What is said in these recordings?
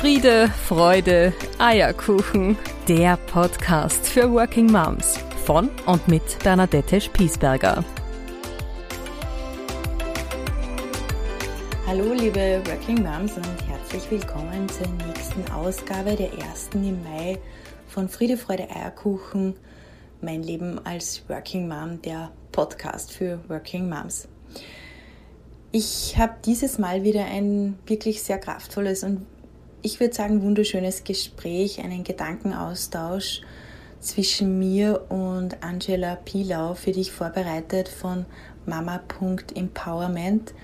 Friede, Freude, Eierkuchen. Der Podcast für Working Moms von und mit Bernadette Spiesberger. Hallo liebe Working Moms und herzlich willkommen zur nächsten Ausgabe der ersten im Mai von Friede, Freude, Eierkuchen. Mein Leben als Working Mom, der Podcast für Working Moms. Ich habe dieses Mal wieder ein wirklich sehr kraftvolles und ich würde sagen, wunderschönes Gespräch, einen Gedankenaustausch zwischen mir und Angela Pilau für dich vorbereitet von Mama.empowerment.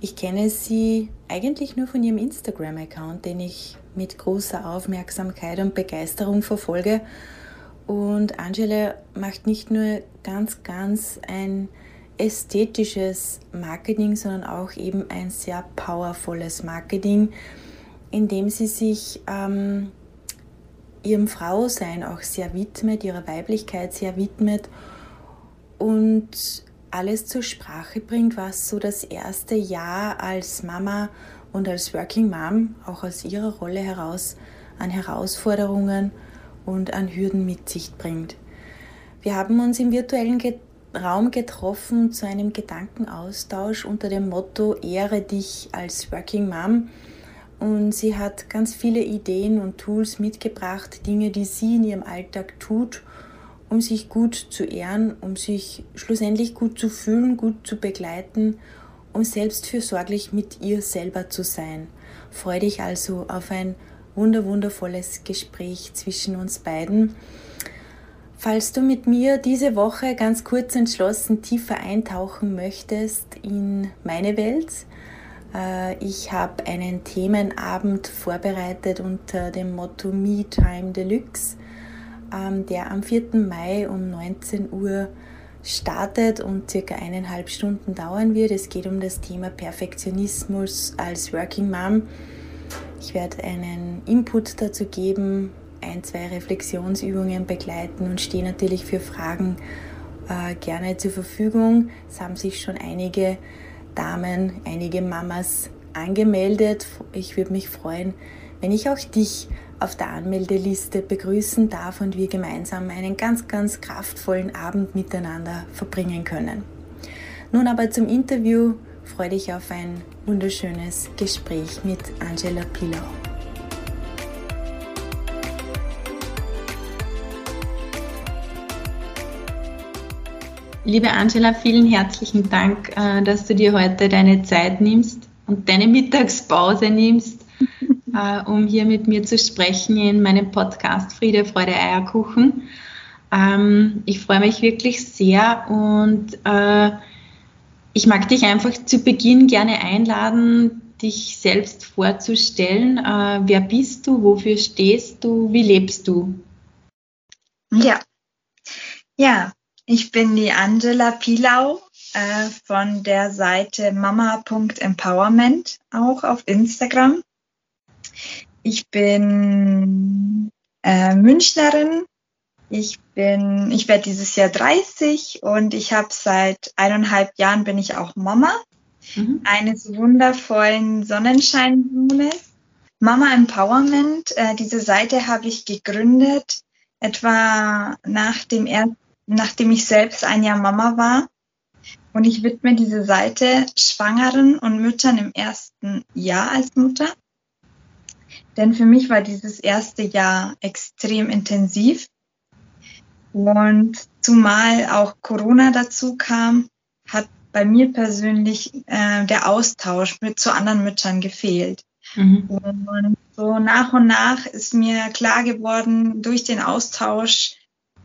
Ich kenne sie eigentlich nur von ihrem Instagram-Account, den ich mit großer Aufmerksamkeit und Begeisterung verfolge. Und Angela macht nicht nur ganz, ganz ein ästhetisches Marketing, sondern auch eben ein sehr powervolles Marketing indem sie sich ähm, ihrem Frausein auch sehr widmet, ihrer Weiblichkeit sehr widmet und alles zur Sprache bringt, was so das erste Jahr als Mama und als Working Mom auch aus ihrer Rolle heraus an Herausforderungen und an Hürden mit sich bringt. Wir haben uns im virtuellen Raum getroffen zu einem Gedankenaustausch unter dem Motto Ehre dich als Working Mom und sie hat ganz viele Ideen und Tools mitgebracht, Dinge, die sie in ihrem Alltag tut, um sich gut zu ehren, um sich schlussendlich gut zu fühlen, gut zu begleiten, um selbstfürsorglich mit ihr selber zu sein. Freue dich also auf ein wunderwundervolles Gespräch zwischen uns beiden. Falls du mit mir diese Woche ganz kurz entschlossen tiefer eintauchen möchtest in meine Welt, ich habe einen Themenabend vorbereitet unter dem Motto Me Time Deluxe, ähm, der am 4. Mai um 19 Uhr startet und circa eineinhalb Stunden dauern wird. Es geht um das Thema Perfektionismus als Working Mom. Ich werde einen Input dazu geben, ein, zwei Reflexionsübungen begleiten und stehe natürlich für Fragen äh, gerne zur Verfügung. Es haben sich schon einige Damen, einige Mamas angemeldet. Ich würde mich freuen, wenn ich auch dich auf der Anmeldeliste begrüßen darf und wir gemeinsam einen ganz, ganz kraftvollen Abend miteinander verbringen können. Nun aber zum Interview. Freue dich auf ein wunderschönes Gespräch mit Angela Pilau. Liebe Angela, vielen herzlichen Dank, äh, dass du dir heute deine Zeit nimmst und deine Mittagspause nimmst, äh, um hier mit mir zu sprechen in meinem Podcast Friede, Freude, Eierkuchen. Ähm, ich freue mich wirklich sehr und äh, ich mag dich einfach zu Beginn gerne einladen, dich selbst vorzustellen. Wer bist du? Wofür stehst du? Wie lebst du? Ja, ja, ich bin die Angela Pilau äh, von der Seite mama.empowerment, auch auf Instagram. Ich bin äh, Münchnerin. Ich bin, ich werde dieses Jahr 30 und ich habe seit eineinhalb Jahren bin ich auch Mama mhm. eines wundervollen Sonnenscheinsohnes. Mama Empowerment, äh, diese Seite habe ich gegründet, etwa nach dem ersten nachdem ich selbst ein Jahr Mama war. Und ich widme diese Seite Schwangeren und Müttern im ersten Jahr als Mutter. Denn für mich war dieses erste Jahr extrem intensiv. Und zumal auch Corona dazu kam, hat bei mir persönlich äh, der Austausch mit zu anderen Müttern gefehlt. Mhm. Und so nach und nach ist mir klar geworden, durch den Austausch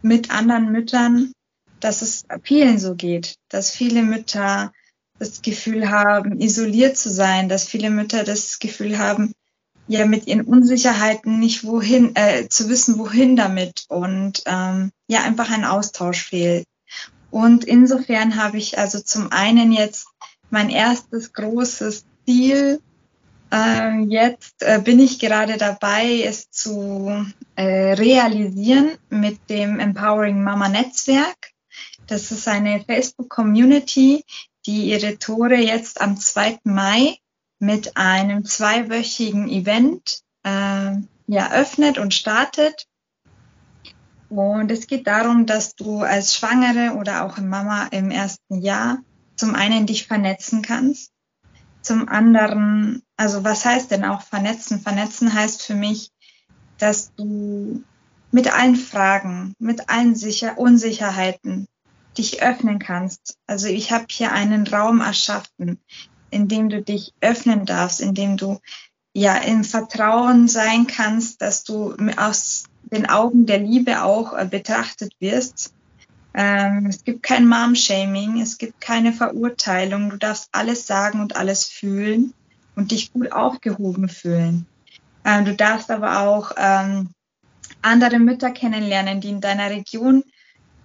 mit anderen Müttern, dass es vielen so geht, dass viele Mütter das Gefühl haben, isoliert zu sein, dass viele Mütter das Gefühl haben, ja mit ihren Unsicherheiten nicht wohin, äh, zu wissen, wohin damit und ähm, ja einfach ein Austausch fehlt. Und insofern habe ich also zum einen jetzt mein erstes großes Ziel äh, jetzt äh, bin ich gerade dabei, es zu äh, realisieren mit dem Empowering Mama Netzwerk. Das ist eine Facebook-Community, die ihre Tore jetzt am 2. Mai mit einem zweiwöchigen Event äh, ja, öffnet und startet. Und es geht darum, dass du als Schwangere oder auch Mama im ersten Jahr zum einen dich vernetzen kannst, zum anderen, also was heißt denn auch vernetzen? Vernetzen heißt für mich, dass du mit allen Fragen, mit allen Sicher Unsicherheiten dich öffnen kannst. Also ich habe hier einen Raum erschaffen, in dem du dich öffnen darfst, in dem du ja im Vertrauen sein kannst, dass du aus den Augen der Liebe auch äh, betrachtet wirst. Ähm, es gibt kein Mom-Shaming, es gibt keine Verurteilung. Du darfst alles sagen und alles fühlen und dich gut aufgehoben fühlen. Ähm, du darfst aber auch ähm, andere Mütter kennenlernen, die in deiner Region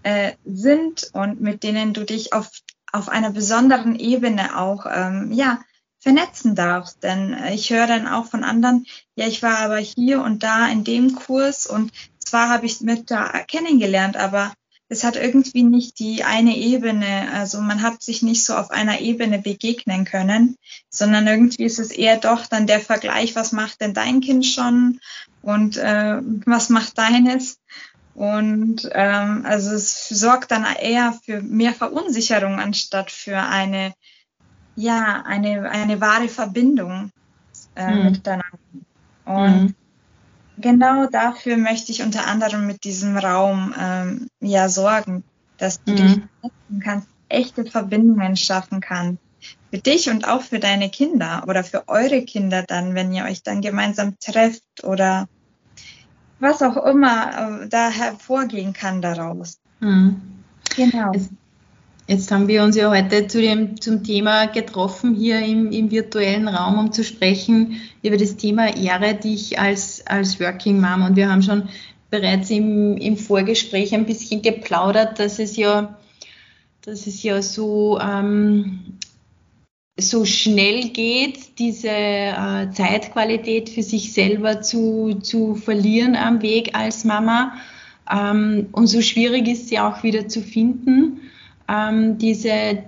äh, sind und mit denen du dich auf, auf einer besonderen Ebene auch ähm, ja, vernetzen darfst. Denn ich höre dann auch von anderen, ja, ich war aber hier und da in dem Kurs und zwar habe ich Mütter kennengelernt, aber es hat irgendwie nicht die eine Ebene, also man hat sich nicht so auf einer Ebene begegnen können, sondern irgendwie ist es eher doch dann der Vergleich, was macht denn dein Kind schon und äh, was macht deines? Und ähm, also es sorgt dann eher für mehr Verunsicherung anstatt für eine, ja, eine, eine wahre Verbindung äh, mhm. miteinander. Und mhm. Genau dafür möchte ich unter anderem mit diesem Raum ähm, ja sorgen, dass du mhm. dich kannst, echte Verbindungen schaffen kannst. Für dich und auch für deine Kinder oder für eure Kinder dann, wenn ihr euch dann gemeinsam trefft oder was auch immer äh, da hervorgehen kann daraus. Mhm. Genau. Jetzt, jetzt, haben wir uns ja heute zu dem, zum Thema getroffen hier im, im, virtuellen Raum, um zu sprechen über das Thema Ehre dich als, als Working Mom. Und wir haben schon bereits im, im Vorgespräch ein bisschen geplaudert, dass es ja, dass es ja so ähm, so schnell geht, diese äh, Zeitqualität für sich selber zu, zu verlieren am Weg als Mama. Ähm, und so schwierig ist sie auch wieder zu finden. Ähm, diese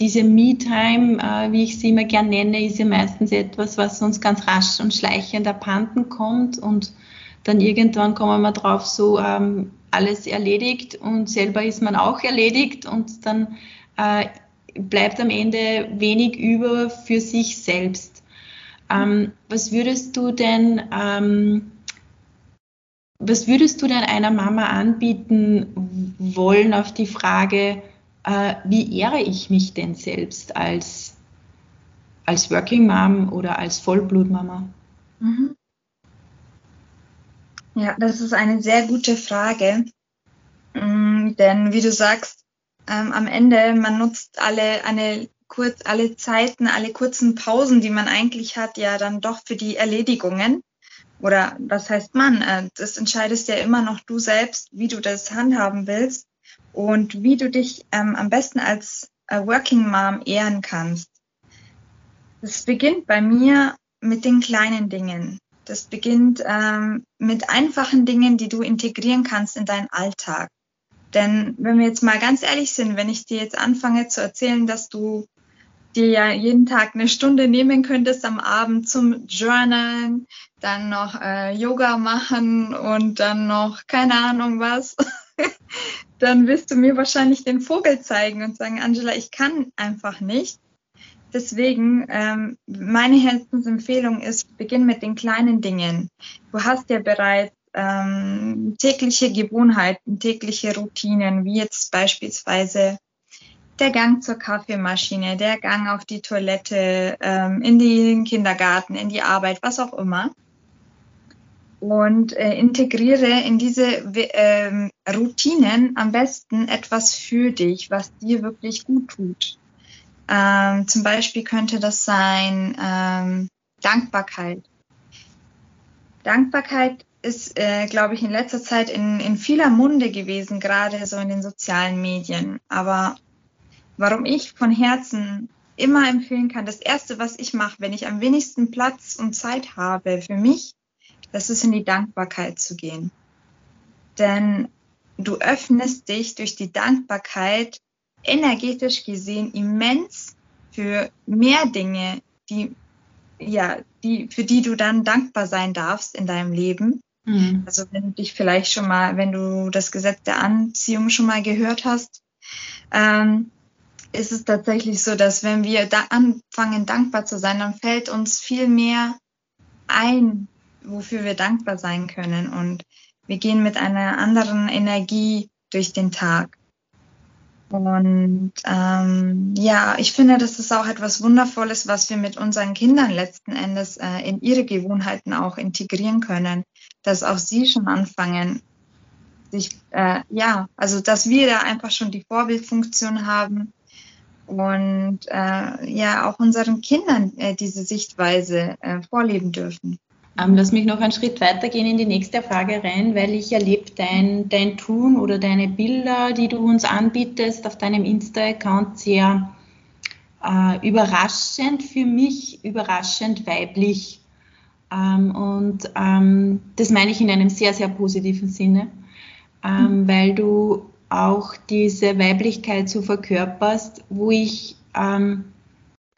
diese Me-Time, äh, wie ich sie immer gern nenne, ist ja meistens etwas, was uns ganz rasch und schleichend abhanden kommt und dann irgendwann kommen wir drauf, so ähm, alles erledigt und selber ist man auch erledigt und dann äh, bleibt am Ende wenig über für sich selbst. Ähm, was würdest du denn, ähm, was würdest du denn einer Mama anbieten wollen auf die Frage, äh, wie ehre ich mich denn selbst als, als Working Mom oder als Vollblutmama? Mhm. Ja, das ist eine sehr gute Frage. Mm, denn wie du sagst, ähm, am Ende, man nutzt alle eine kurz, alle Zeiten, alle kurzen Pausen, die man eigentlich hat, ja dann doch für die Erledigungen. Oder was heißt man? Äh, das entscheidest ja immer noch du selbst, wie du das handhaben willst und wie du dich ähm, am besten als äh, Working Mom ehren kannst. Das beginnt bei mir mit den kleinen Dingen. Das beginnt ähm, mit einfachen Dingen, die du integrieren kannst in deinen Alltag. Denn wenn wir jetzt mal ganz ehrlich sind, wenn ich dir jetzt anfange zu erzählen, dass du dir ja jeden Tag eine Stunde nehmen könntest am Abend zum Journalen, dann noch äh, Yoga machen und dann noch keine Ahnung was, dann wirst du mir wahrscheinlich den Vogel zeigen und sagen, Angela, ich kann einfach nicht. Deswegen, ähm, meine Herzensempfehlung ist, beginn mit den kleinen Dingen. Du hast ja bereits ähm, tägliche Gewohnheiten, tägliche Routinen, wie jetzt beispielsweise der Gang zur Kaffeemaschine, der Gang auf die Toilette, ähm, in den Kindergarten, in die Arbeit, was auch immer. Und äh, integriere in diese äh, Routinen am besten etwas für dich, was dir wirklich gut tut. Ähm, zum Beispiel könnte das sein ähm, Dankbarkeit. Dankbarkeit ist, äh, glaube ich, in letzter Zeit in, in vieler Munde gewesen, gerade so in den sozialen Medien. Aber warum ich von Herzen immer empfehlen kann, das Erste, was ich mache, wenn ich am wenigsten Platz und Zeit habe für mich, das ist in die Dankbarkeit zu gehen. Denn du öffnest dich durch die Dankbarkeit energetisch gesehen immens für mehr Dinge, die ja, die, für die du dann dankbar sein darfst in deinem Leben. Mhm. Also wenn du dich vielleicht schon mal, wenn du das Gesetz der Anziehung schon mal gehört hast, ähm, ist es tatsächlich so, dass wenn wir da anfangen, dankbar zu sein, dann fällt uns viel mehr ein, wofür wir dankbar sein können. Und wir gehen mit einer anderen Energie durch den Tag. Und ähm, ja, ich finde, das ist auch etwas Wundervolles, was wir mit unseren Kindern letzten Endes äh, in ihre Gewohnheiten auch integrieren können, dass auch sie schon anfangen, sich, äh, ja, also dass wir da einfach schon die Vorbildfunktion haben und äh, ja auch unseren Kindern äh, diese Sichtweise äh, vorleben dürfen. Ähm, lass mich noch einen Schritt weitergehen in die nächste Frage rein, weil ich erlebe dein, dein Tun oder deine Bilder, die du uns anbietest auf deinem Insta-Account sehr äh, überraschend für mich, überraschend weiblich. Ähm, und ähm, das meine ich in einem sehr, sehr positiven Sinne, ähm, mhm. weil du auch diese Weiblichkeit so verkörperst, wo ich ähm,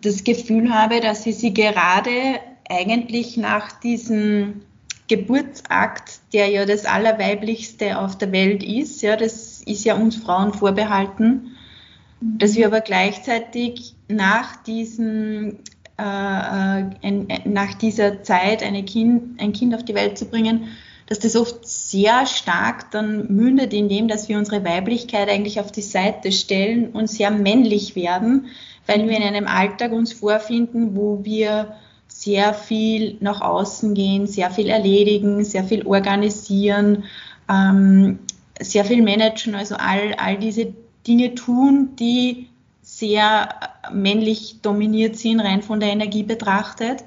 das Gefühl habe, dass sie sie gerade eigentlich nach diesem Geburtsakt, der ja das Allerweiblichste auf der Welt ist, ja, das ist ja uns Frauen vorbehalten, dass wir aber gleichzeitig nach diesem äh, äh ein, nach dieser Zeit kind, ein Kind auf die Welt zu bringen, dass das oft sehr stark dann mündet in dem, dass wir unsere Weiblichkeit eigentlich auf die Seite stellen und sehr männlich werden, weil wir in einem Alltag uns vorfinden, wo wir sehr viel nach außen gehen, sehr viel erledigen, sehr viel organisieren, ähm, sehr viel managen, also all, all diese Dinge tun, die sehr männlich dominiert sind, rein von der Energie betrachtet.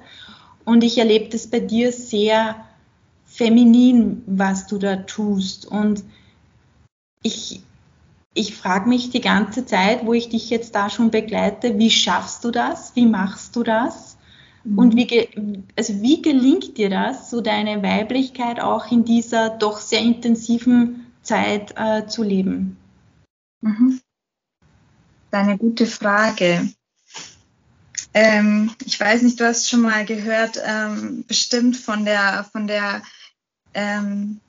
Und ich erlebe das bei dir sehr feminin, was du da tust. Und ich, ich frage mich die ganze Zeit, wo ich dich jetzt da schon begleite, wie schaffst du das? Wie machst du das? Und wie, also wie gelingt dir das, so deine Weiblichkeit auch in dieser doch sehr intensiven Zeit äh, zu leben? Mhm. Eine gute Frage. Ähm, ich weiß nicht, du hast schon mal gehört, ähm, bestimmt von der, von der, ähm,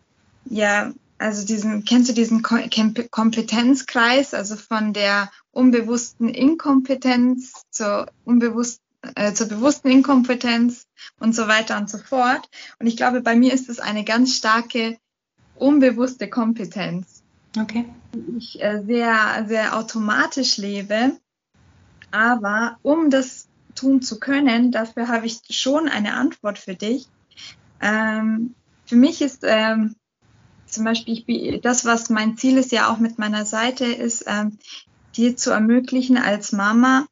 ja, also diesen, kennst du diesen Kompetenzkreis, also von der unbewussten Inkompetenz zur unbewussten äh, zur bewussten Inkompetenz und so weiter und so fort. Und ich glaube, bei mir ist es eine ganz starke unbewusste Kompetenz. Okay. Ich äh, sehr, sehr automatisch lebe. Aber um das tun zu können, dafür habe ich schon eine Antwort für dich. Ähm, für mich ist ähm, zum Beispiel ich, das, was mein Ziel ist, ja auch mit meiner Seite, ist, ähm, dir zu ermöglichen, als Mama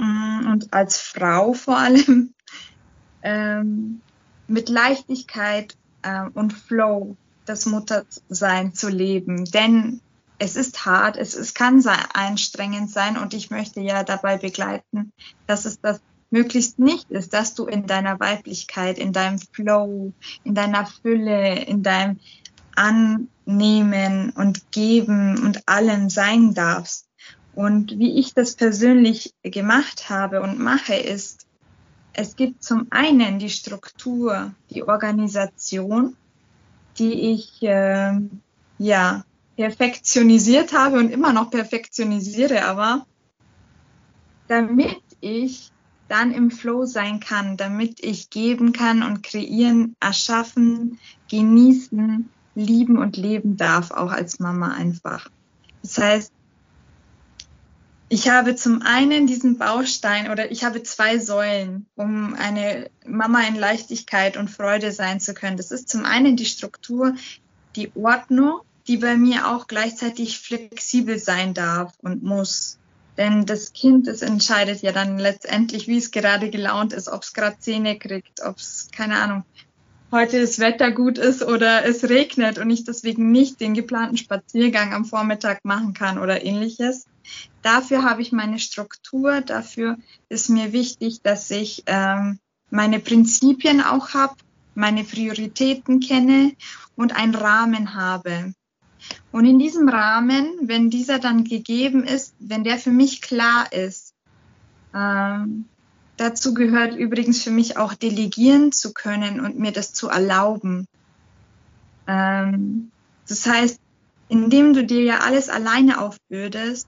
und als Frau vor allem ähm, mit Leichtigkeit äh, und Flow das Muttersein zu leben. Denn es ist hart, es, es kann sein, anstrengend sein und ich möchte ja dabei begleiten, dass es das möglichst nicht ist, dass du in deiner Weiblichkeit, in deinem Flow, in deiner Fülle, in deinem Annehmen und Geben und allem sein darfst. Und wie ich das persönlich gemacht habe und mache, ist, es gibt zum einen die Struktur, die Organisation, die ich äh, ja perfektionisiert habe und immer noch perfektionisiere, aber damit ich dann im Flow sein kann, damit ich geben kann und kreieren, erschaffen, genießen, lieben und leben darf, auch als Mama einfach. Das heißt, ich habe zum einen diesen Baustein oder ich habe zwei Säulen, um eine Mama in Leichtigkeit und Freude sein zu können. Das ist zum einen die Struktur, die Ordnung, die bei mir auch gleichzeitig flexibel sein darf und muss. Denn das Kind, das entscheidet ja dann letztendlich, wie es gerade gelaunt ist, ob es gerade Zähne kriegt, ob es, keine Ahnung, heute das Wetter gut ist oder es regnet und ich deswegen nicht den geplanten Spaziergang am Vormittag machen kann oder ähnliches. Dafür habe ich meine Struktur, dafür ist mir wichtig, dass ich ähm, meine Prinzipien auch habe, meine Prioritäten kenne und einen Rahmen habe. Und in diesem Rahmen, wenn dieser dann gegeben ist, wenn der für mich klar ist, ähm, Dazu gehört übrigens für mich auch delegieren zu können und mir das zu erlauben. Ähm, das heißt, indem du dir ja alles alleine aufbürdest,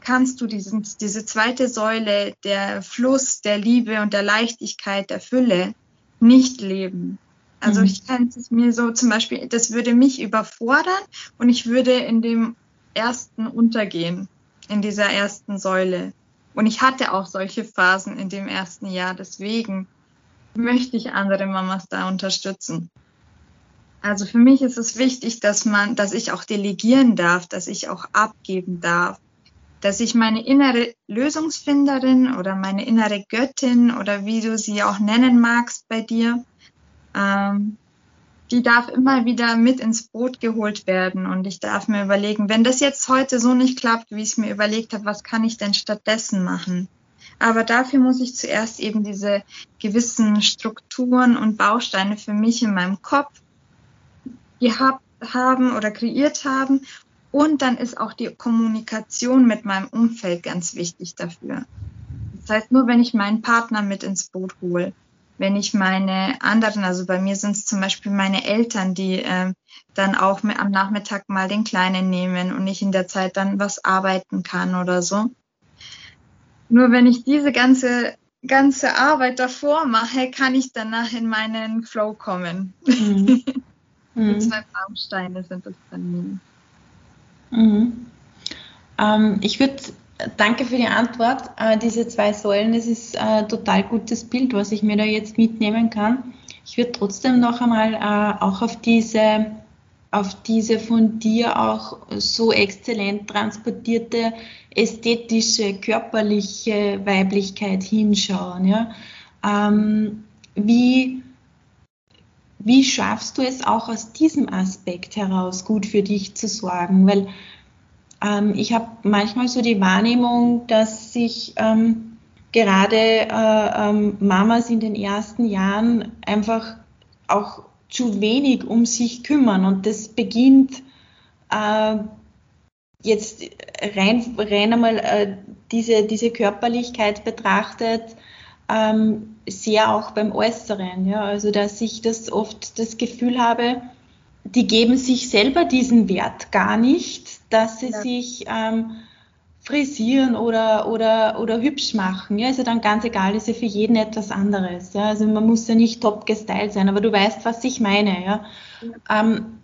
kannst du diesen, diese zweite Säule, der Fluss der Liebe und der Leichtigkeit, der Fülle, nicht leben. Also mhm. ich kann es mir so zum Beispiel, das würde mich überfordern und ich würde in dem ersten untergehen, in dieser ersten Säule. Und ich hatte auch solche Phasen in dem ersten Jahr. Deswegen möchte ich andere Mamas da unterstützen. Also für mich ist es wichtig, dass man, dass ich auch delegieren darf, dass ich auch abgeben darf, dass ich meine innere Lösungsfinderin oder meine innere Göttin oder wie du sie auch nennen magst bei dir, ähm, die darf immer wieder mit ins Boot geholt werden. Und ich darf mir überlegen, wenn das jetzt heute so nicht klappt, wie ich es mir überlegt habe, was kann ich denn stattdessen machen? Aber dafür muss ich zuerst eben diese gewissen Strukturen und Bausteine für mich in meinem Kopf gehabt haben oder kreiert haben. Und dann ist auch die Kommunikation mit meinem Umfeld ganz wichtig dafür. Das heißt, nur wenn ich meinen Partner mit ins Boot hole, wenn ich meine anderen, also bei mir sind es zum Beispiel meine Eltern, die äh, dann auch am Nachmittag mal den Kleinen nehmen und ich in der Zeit dann was arbeiten kann oder so. Nur wenn ich diese ganze ganze Arbeit davor mache, kann ich danach in meinen Flow kommen. Mhm. Mhm. Zwei Bausteine sind das bei mir. Mhm. Ähm, ich würde, danke für die Antwort. Äh, diese zwei Säulen, das ist ein äh, total gutes Bild, was ich mir da jetzt mitnehmen kann. Ich würde trotzdem noch einmal äh, auch auf diese, auf diese von dir auch so exzellent transportierte ästhetische, körperliche Weiblichkeit hinschauen. Ja? Ähm, wie wie schaffst du es auch aus diesem Aspekt heraus gut für dich zu sorgen? Weil ähm, ich habe manchmal so die Wahrnehmung, dass sich ähm, gerade äh, ähm, Mamas in den ersten Jahren einfach auch zu wenig um sich kümmern und das beginnt äh, jetzt rein, rein einmal äh, diese, diese Körperlichkeit betrachtet, ähm, sehr auch beim Äußeren. Ja? Also dass ich das oft das Gefühl habe, die geben sich selber diesen Wert gar nicht, dass sie ja. sich ähm, frisieren oder, oder, oder hübsch machen. Ja, ist ja dann ganz egal, ist ja für jeden etwas anderes. Ja, also man muss ja nicht top gestylt sein, aber du weißt, was ich meine. Ja. ja. Ähm,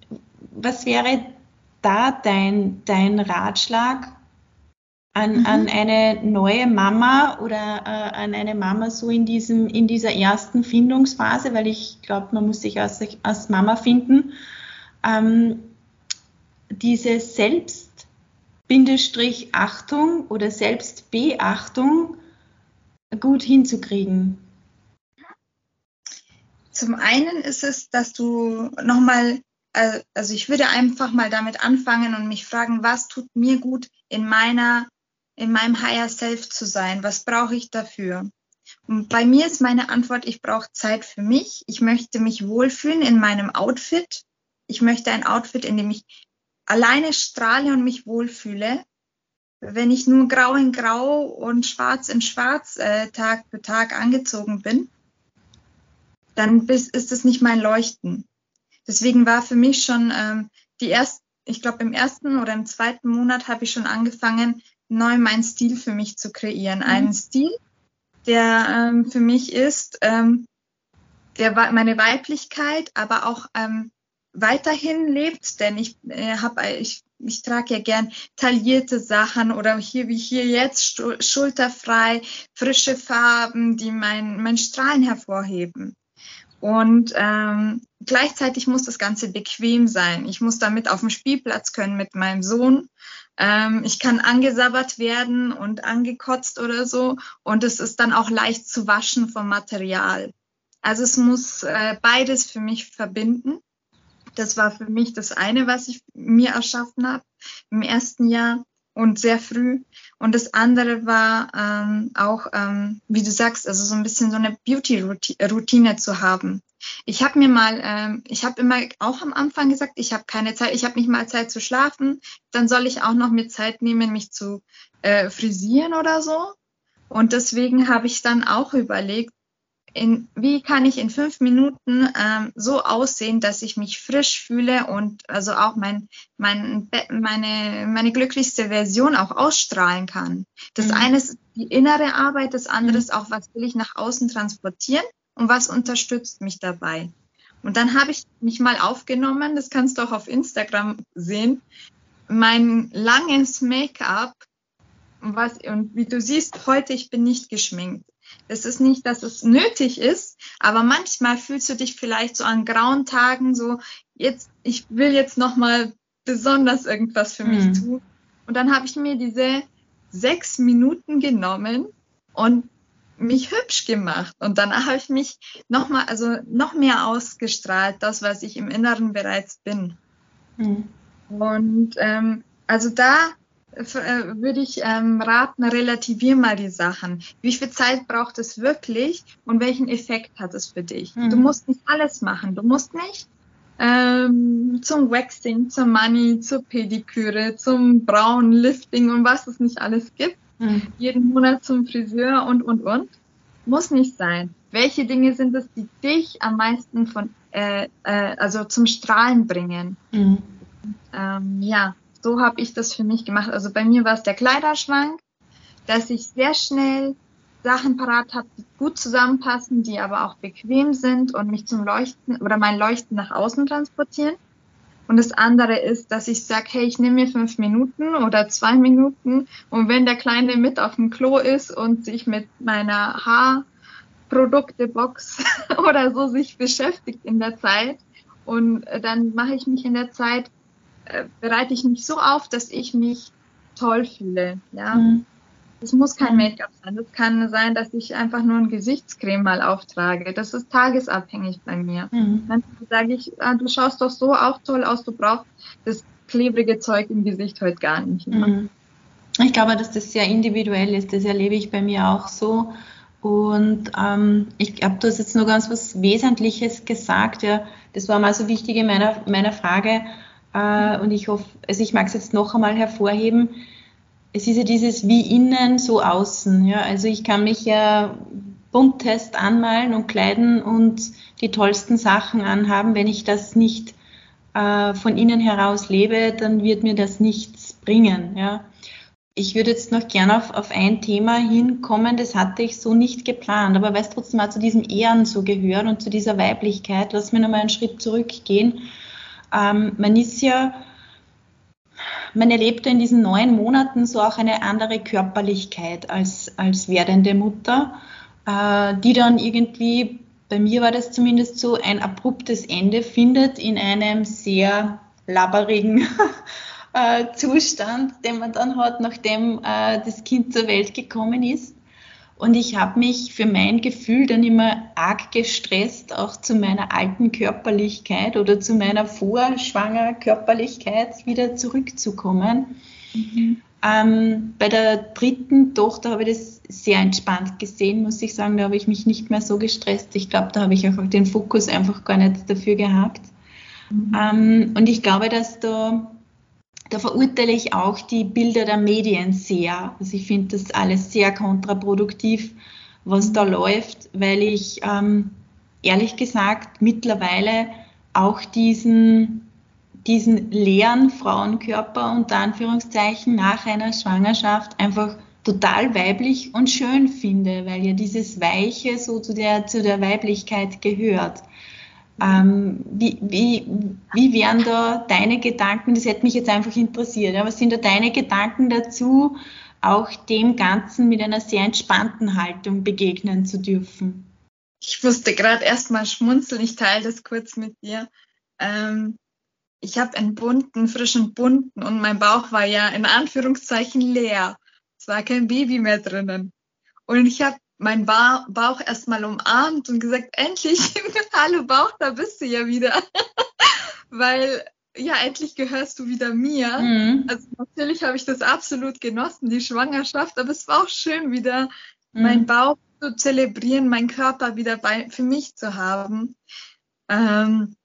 was wäre da dein, dein Ratschlag, an, mhm. an eine neue Mama oder äh, an eine Mama so in, diesem, in dieser ersten Findungsphase, weil ich glaube, man muss sich als, als Mama finden, ähm, diese Selbst-Achtung oder Selbstbeachtung gut hinzukriegen? Zum einen ist es, dass du nochmal, also ich würde einfach mal damit anfangen und mich fragen, was tut mir gut in meiner in meinem Higher Self zu sein? Was brauche ich dafür? Und bei mir ist meine Antwort, ich brauche Zeit für mich. Ich möchte mich wohlfühlen in meinem Outfit. Ich möchte ein Outfit, in dem ich alleine strahle und mich wohlfühle. Wenn ich nur grau in grau und schwarz in schwarz äh, Tag für Tag angezogen bin, dann ist es nicht mein Leuchten. Deswegen war für mich schon ähm, die erste, ich glaube im ersten oder im zweiten Monat habe ich schon angefangen, neu meinen Stil für mich zu kreieren. Mhm. Einen Stil, der ähm, für mich ist, ähm, der meine Weiblichkeit, aber auch ähm, weiterhin lebt, denn ich äh, habe ich, ich trage ja gern taillierte Sachen oder hier wie hier jetzt schulterfrei, frische Farben, die mein, mein Strahlen hervorheben. Und ähm, gleichzeitig muss das Ganze bequem sein. Ich muss damit auf dem Spielplatz können mit meinem Sohn ähm, ich kann angesabbert werden und angekotzt oder so. Und es ist dann auch leicht zu waschen vom Material. Also es muss äh, beides für mich verbinden. Das war für mich das eine, was ich mir erschaffen habe im ersten Jahr und sehr früh. Und das andere war ähm, auch, ähm, wie du sagst, also so ein bisschen so eine Beauty-Routine zu haben. Ich habe mir mal, ähm, ich habe immer auch am Anfang gesagt, ich habe keine Zeit, ich habe nicht mal Zeit zu schlafen, dann soll ich auch noch mir Zeit nehmen, mich zu äh, frisieren oder so. Und deswegen habe ich dann auch überlegt, in, wie kann ich in fünf Minuten ähm, so aussehen, dass ich mich frisch fühle und also auch mein, mein, meine, meine glücklichste Version auch ausstrahlen kann. Das mhm. eine ist die innere Arbeit, das andere ist auch, was will ich nach außen transportieren und was unterstützt mich dabei. Und dann habe ich mich mal aufgenommen, das kannst du auch auf Instagram sehen, mein langes Make-up was, und wie du siehst, heute, ich bin nicht geschminkt. Es ist nicht, dass es nötig ist, aber manchmal fühlst du dich vielleicht so an grauen Tagen so, jetzt, ich will jetzt nochmal besonders irgendwas für mich mhm. tun. Und dann habe ich mir diese sechs Minuten genommen und mich hübsch gemacht. Und danach habe ich mich nochmal, also noch mehr ausgestrahlt, das, was ich im Inneren bereits bin. Mhm. Und ähm, also da würde ich ähm, raten, relativier mal die Sachen. Wie viel Zeit braucht es wirklich und welchen Effekt hat es für dich? Mhm. Du musst nicht alles machen. Du musst nicht ähm, zum Waxing, zum Money, zur Pediküre, zum Braunlifting und was es nicht alles gibt. Mhm. Jeden Monat zum Friseur und, und, und. Muss nicht sein. Welche Dinge sind es, die dich am meisten von, äh, äh, also zum Strahlen bringen? Mhm. Ähm, ja, so habe ich das für mich gemacht. Also bei mir war es der Kleiderschrank, dass ich sehr schnell Sachen parat habe, die gut zusammenpassen, die aber auch bequem sind und mich zum Leuchten oder mein Leuchten nach außen transportieren. Und das andere ist, dass ich sage, hey, ich nehme mir fünf Minuten oder zwei Minuten und wenn der Kleine mit auf dem Klo ist und sich mit meiner Haarproduktebox oder so sich beschäftigt in der Zeit und dann mache ich mich in der Zeit äh, bereite ich mich so auf, dass ich mich toll fühle. Ja. Mhm. Das muss kein Make-up sein. Das kann sein, dass ich einfach nur ein Gesichtscreme mal auftrage. Das ist tagesabhängig bei mir. Mhm. Dann sage ich, ah, du schaust doch so auch toll aus, du brauchst das klebrige Zeug im Gesicht heute gar nicht. Mhm. Ich glaube, dass das sehr individuell ist. Das erlebe ich bei mir auch so. Und ähm, ich glaube, du hast jetzt nur ganz was Wesentliches gesagt. Ja, das war mal so wichtig in meiner, meiner Frage. Äh, und ich hoffe, also ich mag es jetzt noch einmal hervorheben. Es ist ja dieses wie innen, so außen. Ja? Also ich kann mich ja buntest anmalen und kleiden und die tollsten Sachen anhaben. Wenn ich das nicht äh, von innen heraus lebe, dann wird mir das nichts bringen. Ja? Ich würde jetzt noch gerne auf, auf ein Thema hinkommen, das hatte ich so nicht geplant, aber weil es trotzdem mal zu diesem Ehren so gehört und zu dieser Weiblichkeit, lass mir nochmal einen Schritt zurückgehen ähm, man ist ja, man erlebt in diesen neun Monaten so auch eine andere Körperlichkeit als, als werdende Mutter, äh, die dann irgendwie, bei mir war das zumindest so, ein abruptes Ende findet in einem sehr labberigen äh, Zustand, den man dann hat, nachdem äh, das Kind zur Welt gekommen ist. Und ich habe mich für mein Gefühl dann immer arg gestresst, auch zu meiner alten Körperlichkeit oder zu meiner vorschwanger Körperlichkeit wieder zurückzukommen. Mhm. Ähm, bei der dritten Tochter habe ich das sehr entspannt gesehen, muss ich sagen. Da habe ich mich nicht mehr so gestresst. Ich glaube, da habe ich auch den Fokus einfach gar nicht dafür gehabt. Mhm. Ähm, und ich glaube, dass da da verurteile ich auch die Bilder der Medien sehr. Also ich finde das alles sehr kontraproduktiv, was da läuft, weil ich ähm, ehrlich gesagt mittlerweile auch diesen, diesen leeren Frauenkörper unter Anführungszeichen nach einer Schwangerschaft einfach total weiblich und schön finde, weil ja dieses Weiche so zu der, zu der Weiblichkeit gehört. Ähm, wie, wie, wie wären da deine Gedanken? Das hätte mich jetzt einfach interessiert. Ja? Was sind da deine Gedanken dazu, auch dem Ganzen mit einer sehr entspannten Haltung begegnen zu dürfen? Ich musste gerade erstmal schmunzeln. Ich teile das kurz mit dir. Ähm, ich habe einen bunten, frischen bunten und mein Bauch war ja in Anführungszeichen leer. Es war kein Baby mehr drinnen. Und ich habe meinen ba Bauch erstmal umarmt und gesagt, endlich, hallo Bauch, da bist du ja wieder. Weil ja, endlich gehörst du wieder mir. Mhm. Also natürlich habe ich das absolut genossen, die Schwangerschaft, aber es war auch schön, wieder mhm. meinen Bauch zu zelebrieren, meinen Körper wieder bei, für mich zu haben. Ähm,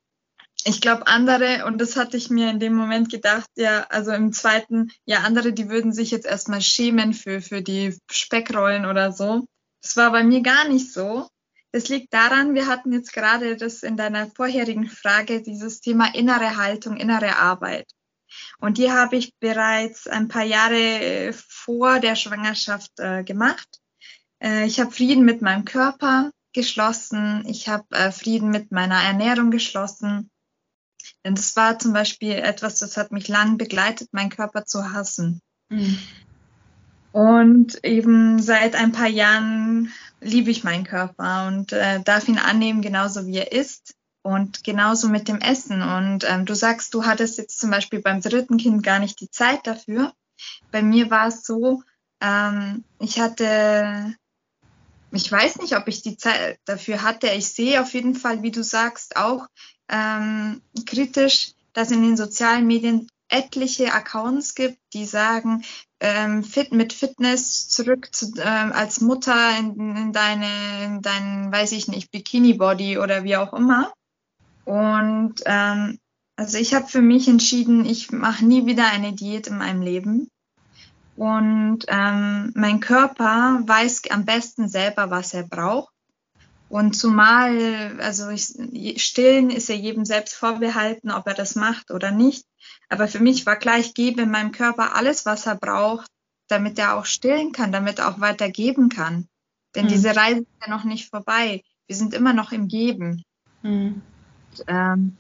ich glaube, andere, und das hatte ich mir in dem Moment gedacht, ja, also im zweiten, ja, andere, die würden sich jetzt erstmal schämen für, für die Speckrollen oder so. Das war bei mir gar nicht so. Das liegt daran, wir hatten jetzt gerade das in deiner vorherigen Frage, dieses Thema innere Haltung, innere Arbeit. Und die habe ich bereits ein paar Jahre vor der Schwangerschaft äh, gemacht. Äh, ich habe Frieden mit meinem Körper geschlossen. Ich habe äh, Frieden mit meiner Ernährung geschlossen. Denn das war zum Beispiel etwas, das hat mich lang begleitet, meinen Körper zu hassen. Mhm. Und eben seit ein paar Jahren liebe ich meinen Körper und äh, darf ihn annehmen, genauso wie er ist. Und genauso mit dem Essen. Und ähm, du sagst, du hattest jetzt zum Beispiel beim dritten Kind gar nicht die Zeit dafür. Bei mir war es so, ähm, ich hatte, ich weiß nicht, ob ich die Zeit dafür hatte. Ich sehe auf jeden Fall, wie du sagst, auch ähm, kritisch, dass in den sozialen Medien etliche Accounts gibt, die sagen, ähm, fit mit Fitness zurück zu, ähm, als Mutter in, in deine, in dein, weiß ich nicht, Bikini-Body oder wie auch immer. Und ähm, also ich habe für mich entschieden, ich mache nie wieder eine Diät in meinem Leben. Und ähm, mein Körper weiß am besten selber, was er braucht. Und zumal, also ich, stillen ist ja jedem selbst vorbehalten, ob er das macht oder nicht. Aber für mich war klar, ich gebe meinem Körper alles, was er braucht, damit er auch stillen kann, damit er auch weitergeben kann. Denn mhm. diese Reise ist ja noch nicht vorbei. Wir sind immer noch im Geben. Mhm. Und, ähm,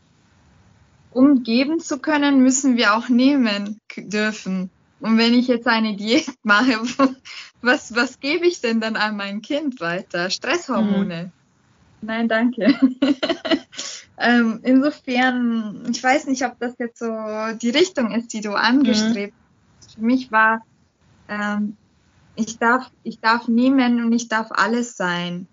um geben zu können, müssen wir auch nehmen dürfen. Und wenn ich jetzt eine Diät mache, was, was gebe ich denn dann an mein Kind weiter? Stresshormone. Mhm. Nein, danke. ähm, insofern, ich weiß nicht, ob das jetzt so die Richtung ist, die du angestrebt hast. Mhm. Für mich war, ähm, ich darf, ich darf nehmen und ich darf alles sein.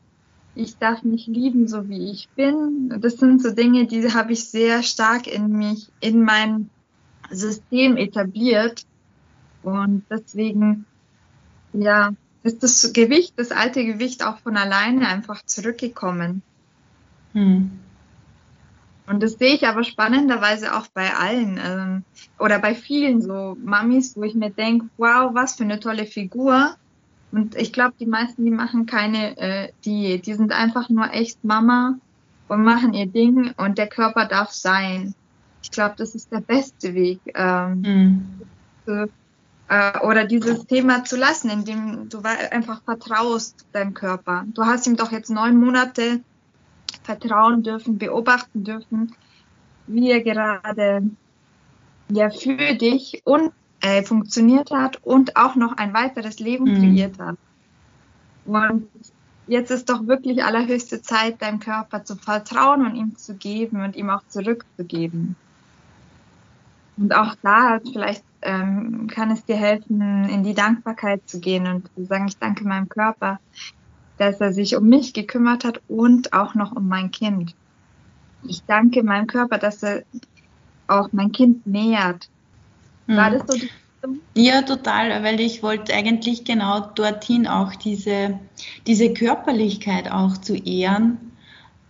Ich darf mich lieben, so wie ich bin. Das sind so Dinge, die habe ich sehr stark in mich, in mein System etabliert. Und deswegen, ja, ist das Gewicht, das alte Gewicht auch von alleine einfach zurückgekommen. Hm. Und das sehe ich aber spannenderweise auch bei allen ähm, oder bei vielen so Mamis, wo ich mir denke, wow, was für eine tolle Figur. Und ich glaube, die meisten, die machen keine äh, Diät. Die sind einfach nur echt Mama und machen ihr Ding und der Körper darf sein. Ich glaube, das ist der beste Weg. Ähm, mhm äh, oder dieses Thema zu lassen, indem du einfach vertraust deinem Körper. Du hast ihm doch jetzt neun Monate vertrauen dürfen, beobachten dürfen, wie er gerade ja für dich und äh, funktioniert hat und auch noch ein weiteres Leben mhm. kreiert hat. Und jetzt ist doch wirklich allerhöchste Zeit, deinem Körper zu vertrauen und ihm zu geben und ihm auch zurückzugeben. Und auch da vielleicht ähm, kann es dir helfen, in die Dankbarkeit zu gehen und zu sagen, ich danke meinem Körper, dass er sich um mich gekümmert hat und auch noch um mein Kind. Ich danke meinem Körper, dass er auch mein Kind nährt. War mhm. das so die ja, total, weil ich wollte eigentlich genau dorthin auch diese, diese Körperlichkeit auch zu ehren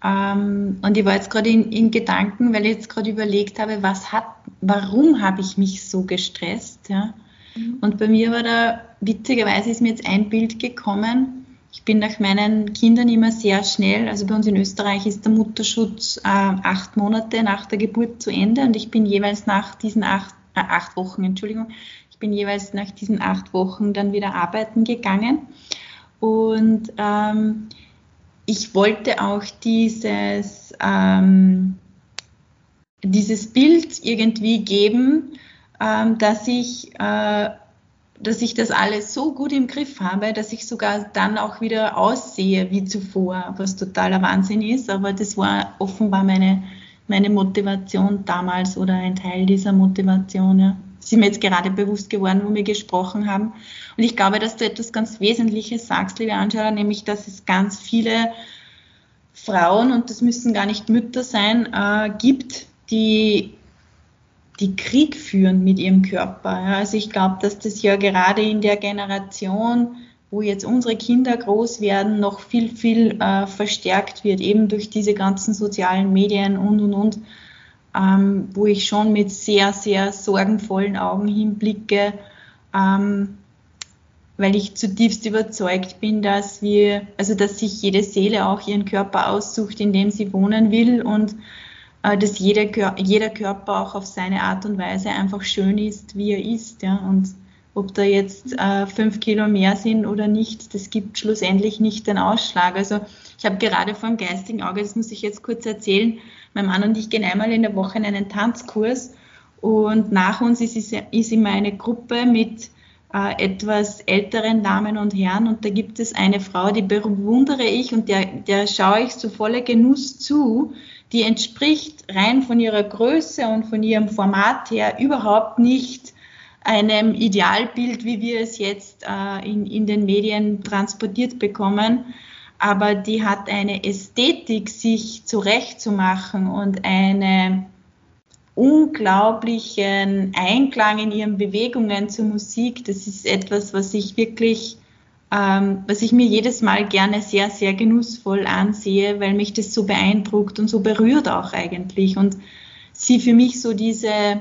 ähm, und ich war jetzt gerade in, in, Gedanken, weil ich jetzt gerade überlegt habe, was hat, warum habe ich mich so gestresst? Ja? Mhm. Und bei mir war da, witzigerweise ist mir jetzt ein Bild gekommen. Ich bin nach meinen Kindern immer sehr schnell, also bei uns in Österreich ist der Mutterschutz äh, acht Monate nach der Geburt zu Ende und ich bin jeweils nach diesen acht, äh, acht Wochen, Entschuldigung, ich bin jeweils nach diesen acht Wochen dann wieder arbeiten gegangen. Und ähm, ich wollte auch dieses, ähm, dieses Bild irgendwie geben, ähm, dass ich äh, dass ich das alles so gut im Griff habe, dass ich sogar dann auch wieder aussehe wie zuvor, was totaler Wahnsinn ist. Aber das war offenbar meine, meine Motivation damals oder ein Teil dieser Motivation. Ja. Das ist mir jetzt gerade bewusst geworden, wo wir gesprochen haben. Und ich glaube, dass du etwas ganz Wesentliches sagst, liebe Angela, nämlich, dass es ganz viele Frauen, und das müssen gar nicht Mütter sein, äh, gibt, die, die Krieg führen mit ihrem Körper. Ja. Also ich glaube, dass das ja gerade in der Generation, wo jetzt unsere Kinder groß werden, noch viel, viel äh, verstärkt wird, eben durch diese ganzen sozialen Medien und, und, und. Ähm, wo ich schon mit sehr, sehr sorgenvollen Augen hinblicke, ähm, weil ich zutiefst überzeugt bin, dass wir, also dass sich jede Seele auch ihren Körper aussucht, in dem sie wohnen will und äh, dass jeder, jeder Körper auch auf seine Art und Weise einfach schön ist, wie er ist. Ja? Und ob da jetzt äh, fünf Kilo mehr sind oder nicht, das gibt schlussendlich nicht den Ausschlag. Also ich habe gerade vor dem geistigen Auge, das muss ich jetzt kurz erzählen, mein Mann und ich gehen einmal in der Woche in einen Tanzkurs und nach uns ist, ist immer eine Gruppe mit äh, etwas älteren Damen und Herren und da gibt es eine Frau, die bewundere ich und der, der schaue ich zu voller Genuss zu, die entspricht rein von ihrer Größe und von ihrem Format her überhaupt nicht einem Idealbild, wie wir es jetzt äh, in, in den Medien transportiert bekommen. Aber die hat eine Ästhetik, sich zurechtzumachen und einen unglaublichen Einklang in ihren Bewegungen zur Musik. Das ist etwas, was ich wirklich, ähm, was ich mir jedes Mal gerne sehr, sehr genussvoll ansehe, weil mich das so beeindruckt und so berührt auch eigentlich. Und sie für mich so diese,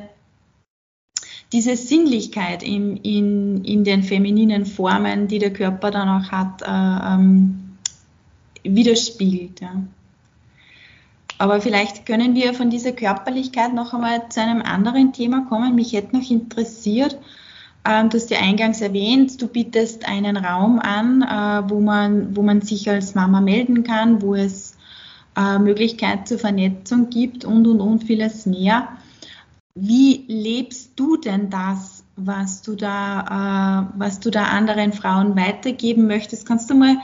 diese Sinnlichkeit in, in, in den femininen Formen, die der Körper dann auch hat, äh, ähm, widerspiegelt. Ja. Aber vielleicht können wir von dieser Körperlichkeit noch einmal zu einem anderen Thema kommen. Mich hätte noch interessiert, ähm, du hast ja eingangs erwähnt, du bietest einen Raum an, äh, wo, man, wo man sich als Mama melden kann, wo es äh, Möglichkeit zur Vernetzung gibt und, und, und vieles mehr. Wie lebst du denn das, was du da, äh, was du da anderen Frauen weitergeben möchtest? Kannst du mal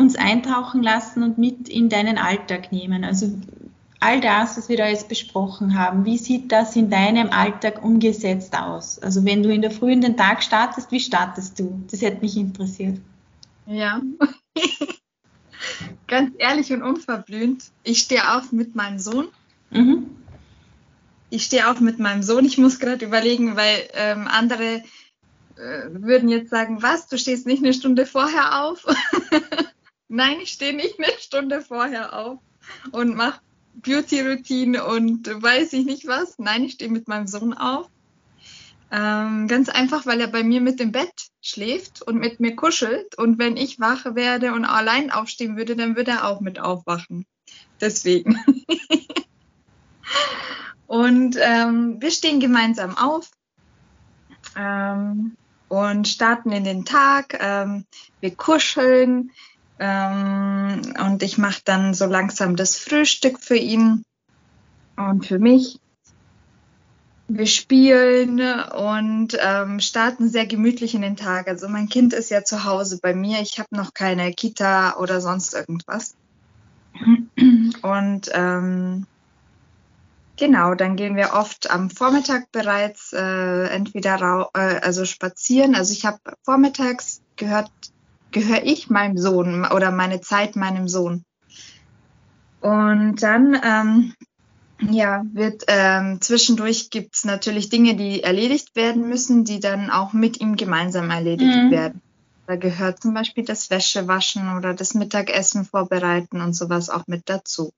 uns eintauchen lassen und mit in deinen Alltag nehmen? Also all das, was wir da jetzt besprochen haben, wie sieht das in deinem Alltag umgesetzt aus? Also wenn du in der Früh in den Tag startest, wie startest du? Das hätte mich interessiert. Ja. Ganz ehrlich und unverblümt, ich stehe auf mit meinem Sohn. Mhm ich stehe auf mit meinem Sohn. Ich muss gerade überlegen, weil ähm, andere äh, würden jetzt sagen, was, du stehst nicht eine Stunde vorher auf? Nein, ich stehe nicht eine Stunde vorher auf und mache Beauty-Routine und weiß ich nicht was. Nein, ich stehe mit meinem Sohn auf. Ähm, ganz einfach, weil er bei mir mit im Bett schläft und mit mir kuschelt. Und wenn ich wach werde und allein aufstehen würde, dann würde er auch mit aufwachen. Deswegen. Und ähm, wir stehen gemeinsam auf ähm, und starten in den Tag. Ähm, wir kuscheln ähm, und ich mache dann so langsam das Frühstück für ihn und für mich. Wir spielen und ähm, starten sehr gemütlich in den Tag. Also mein Kind ist ja zu Hause bei mir. Ich habe noch keine Kita oder sonst irgendwas. Und ähm, Genau, dann gehen wir oft am Vormittag bereits äh, entweder äh, also spazieren. Also ich habe vormittags gehört, gehöre ich meinem Sohn oder meine Zeit meinem Sohn. Und dann ähm, ja, wird ähm, zwischendurch gibt es natürlich Dinge, die erledigt werden müssen, die dann auch mit ihm gemeinsam erledigt mhm. werden. Da gehört zum Beispiel das Wäschewaschen oder das Mittagessen vorbereiten und sowas auch mit dazu.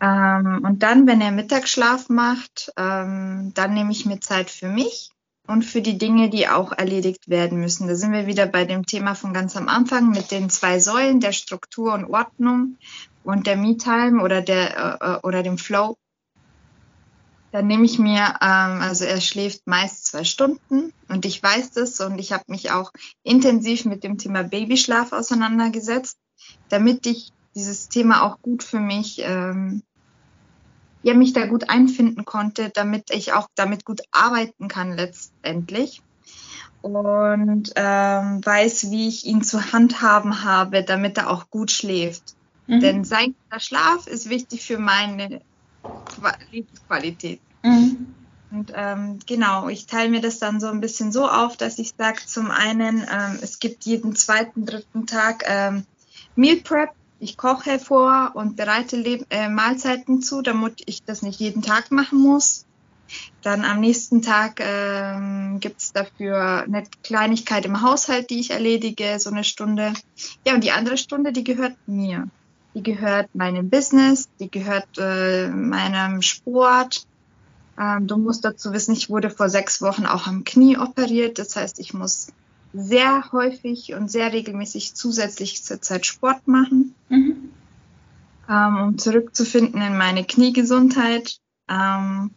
Ähm, und dann, wenn er Mittagsschlaf macht, ähm, dann nehme ich mir Zeit für mich und für die Dinge, die auch erledigt werden müssen. Da sind wir wieder bei dem Thema von ganz am Anfang mit den zwei Säulen der Struktur und Ordnung und der Me-Time oder der äh, äh oder dem Flow. Dann nehme ich mir, ähm, also er schläft meist zwei Stunden und ich weiß das und ich habe mich auch intensiv mit dem Thema Babyschlaf auseinandergesetzt, damit ich dieses Thema auch gut für mich ähm, ja, mich da gut einfinden konnte, damit ich auch damit gut arbeiten kann letztendlich und ähm, weiß, wie ich ihn zu handhaben habe, damit er auch gut schläft. Mhm. Denn sein Schlaf ist wichtig für meine Lebensqualität. Mhm. Und ähm, genau, ich teile mir das dann so ein bisschen so auf, dass ich sage, zum einen, ähm, es gibt jeden zweiten, dritten Tag ähm, Meal Prep ich koche vor und bereite Leb äh, Mahlzeiten zu, damit ich das nicht jeden Tag machen muss. Dann am nächsten Tag ähm, gibt es dafür eine Kleinigkeit im Haushalt, die ich erledige, so eine Stunde. Ja, und die andere Stunde, die gehört mir. die gehört meinem Business, die gehört äh, meinem Sport. Ähm, du musst dazu wissen, ich wurde vor sechs Wochen auch am Knie operiert. Das heißt, ich muss sehr häufig und sehr regelmäßig zusätzlich zur Zeit Sport machen, mhm. ähm, um zurückzufinden in meine Kniegesundheit. Ähm,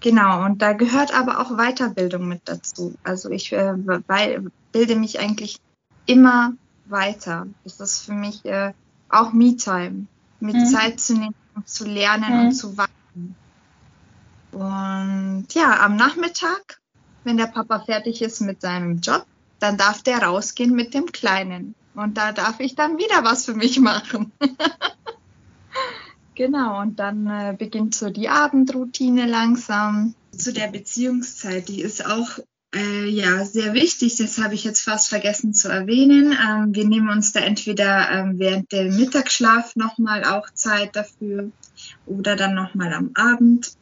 genau, und da gehört aber auch Weiterbildung mit dazu. Also ich äh, bilde mich eigentlich immer weiter. Das ist für mich äh, auch Me-Time, mit mhm. Zeit zu nehmen, um zu lernen mhm. und zu wachsen. Und ja, am Nachmittag, wenn der Papa fertig ist mit seinem Job, dann darf der rausgehen mit dem Kleinen. Und da darf ich dann wieder was für mich machen. genau, und dann äh, beginnt so die Abendroutine langsam. Zu der Beziehungszeit, die ist auch äh, ja, sehr wichtig. Das habe ich jetzt fast vergessen zu erwähnen. Ähm, wir nehmen uns da entweder ähm, während dem Mittagsschlaf nochmal auch Zeit dafür oder dann nochmal am Abend,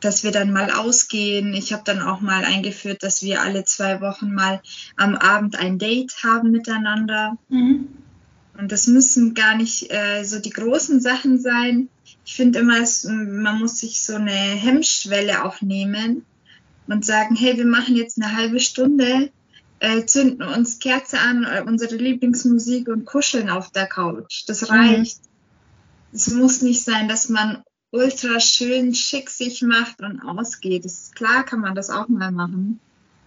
dass wir dann mal ausgehen. Ich habe dann auch mal eingeführt, dass wir alle zwei Wochen mal am Abend ein Date haben miteinander. Mhm. Und das müssen gar nicht äh, so die großen Sachen sein. Ich finde immer, es, man muss sich so eine Hemmschwelle auch nehmen und sagen, hey, wir machen jetzt eine halbe Stunde, äh, zünden uns Kerze an, äh, unsere Lieblingsmusik und kuscheln auf der Couch. Das mhm. reicht. Es muss nicht sein, dass man ultra schön schick sich macht und ausgeht. Ist klar, kann man das auch mal machen.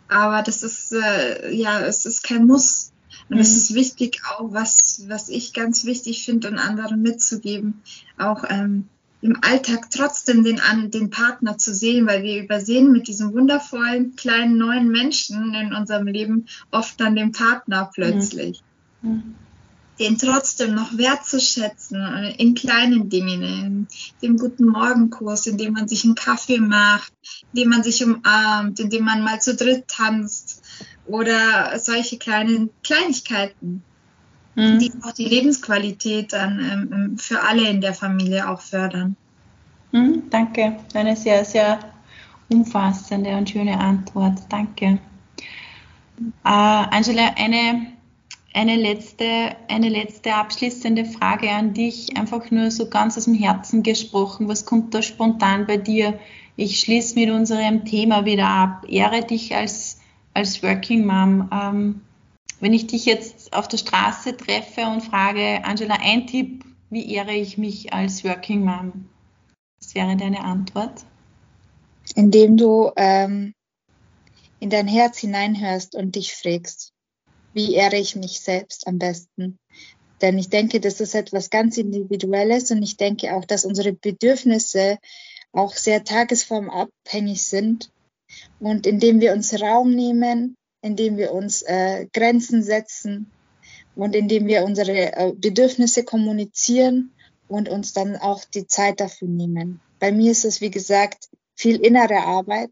Aber das ist, äh, ja, es ist kein Muss. Und es mhm. ist wichtig auch, was, was ich ganz wichtig finde und anderen mitzugeben, auch ähm, im Alltag trotzdem den, an, den Partner zu sehen, weil wir übersehen mit diesem wundervollen kleinen neuen Menschen in unserem Leben oft dann den Partner plötzlich. Mhm. mhm. Den trotzdem noch wertzuschätzen äh, in kleinen Dingen, in dem guten Morgenkurs, indem man sich einen Kaffee macht, indem man sich umarmt, indem man mal zu dritt tanzt oder solche kleinen Kleinigkeiten mhm. die auch die Lebensqualität dann ähm, ähm, für alle in der Familie auch fördern. Mhm, danke, eine sehr, sehr umfassende und schöne Antwort. Danke. Äh, Angela, eine, eine, letzte, eine letzte abschließende Frage an dich, einfach nur so ganz aus dem Herzen gesprochen. Was kommt da spontan bei dir? Ich schließe mit unserem Thema wieder ab. Ehre dich als, als Working Mom. Ähm, wenn ich dich jetzt auf der Straße treffe und frage, Angela, ein Tipp, wie ehre ich mich als Working Mom? Was wäre deine Antwort? Indem du ähm, in dein Herz hineinhörst und dich fragst, wie ehre ich mich selbst am besten? Denn ich denke, das ist etwas ganz Individuelles und ich denke auch, dass unsere Bedürfnisse auch sehr tagesformabhängig sind. Und indem wir uns Raum nehmen, indem wir uns äh, Grenzen setzen und indem wir unsere äh, Bedürfnisse kommunizieren und uns dann auch die Zeit dafür nehmen. Bei mir ist es, wie gesagt, viel innere Arbeit,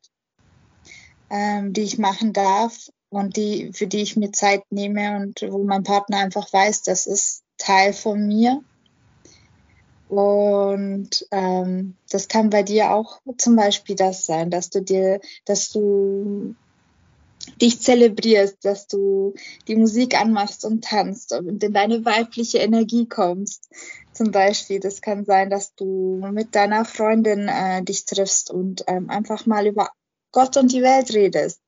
ähm, die ich machen darf und die, für die ich mir Zeit nehme und wo mein Partner einfach weiß, das ist Teil von mir. Und ähm, das kann bei dir auch zum Beispiel das sein, dass du dir, dass du dich zelebrierst, dass du die Musik anmachst und tanzt und in deine weibliche Energie kommst. Zum Beispiel, das kann sein, dass du mit deiner Freundin äh, dich triffst und ähm, einfach mal über Gott und die Welt redest.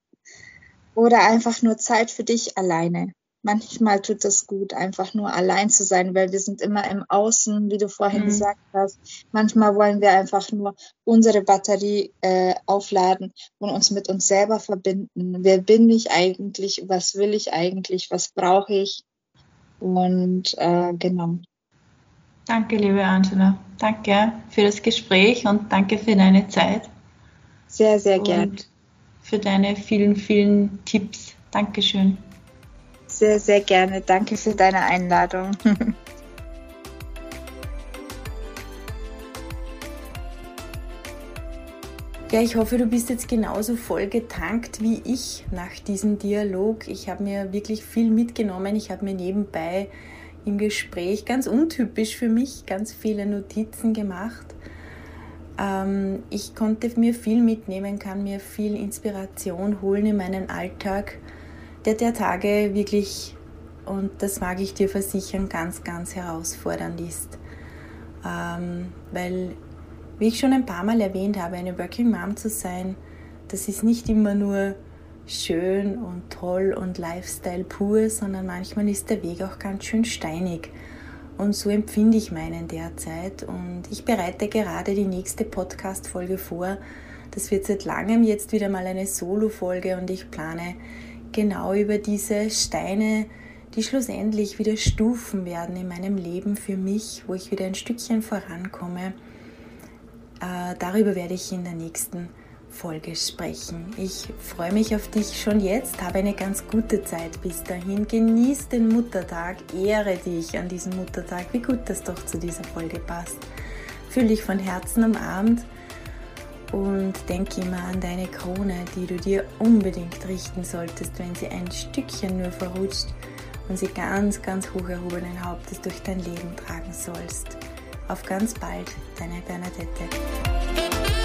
Oder einfach nur Zeit für dich alleine manchmal tut es gut, einfach nur allein zu sein, weil wir sind immer im Außen, wie du vorhin mhm. gesagt hast. Manchmal wollen wir einfach nur unsere Batterie äh, aufladen und uns mit uns selber verbinden. Wer bin ich eigentlich? Was will ich eigentlich? Was brauche ich? Und äh, genau. Danke, liebe Angela. Danke für das Gespräch und danke für deine Zeit. Sehr, sehr gern. Für deine vielen, vielen Tipps. Dankeschön. Sehr, sehr gerne. Danke für deine Einladung. Ja, ich hoffe, du bist jetzt genauso voll getankt wie ich nach diesem Dialog. Ich habe mir wirklich viel mitgenommen. Ich habe mir nebenbei im Gespräch, ganz untypisch für mich, ganz viele Notizen gemacht. Ähm, ich konnte mir viel mitnehmen, kann mir viel Inspiration holen in meinen Alltag der der Tage wirklich, und das mag ich dir versichern, ganz, ganz herausfordernd ist. Ähm, weil, wie ich schon ein paar Mal erwähnt habe, eine Working Mom zu sein, das ist nicht immer nur schön und toll und Lifestyle pur, sondern manchmal ist der Weg auch ganz schön steinig. Und so empfinde ich meinen derzeit. Und ich bereite gerade die nächste Podcast-Folge vor. Das wird seit langem jetzt wieder mal eine Solo-Folge und ich plane genau über diese Steine, die schlussendlich wieder Stufen werden in meinem Leben für mich, wo ich wieder ein Stückchen vorankomme. Äh, darüber werde ich in der nächsten Folge sprechen. Ich freue mich auf dich schon jetzt. Habe eine ganz gute Zeit bis dahin. Genieß den Muttertag. Ehre dich an diesem Muttertag. Wie gut das doch zu dieser Folge passt. Fühl dich von Herzen umarmt und denke immer an deine Krone, die du dir unbedingt richten solltest, wenn sie ein Stückchen nur verrutscht und sie ganz, ganz hoch erhobenen Hauptes durch dein Leben tragen sollst. Auf ganz bald, deine Bernadette.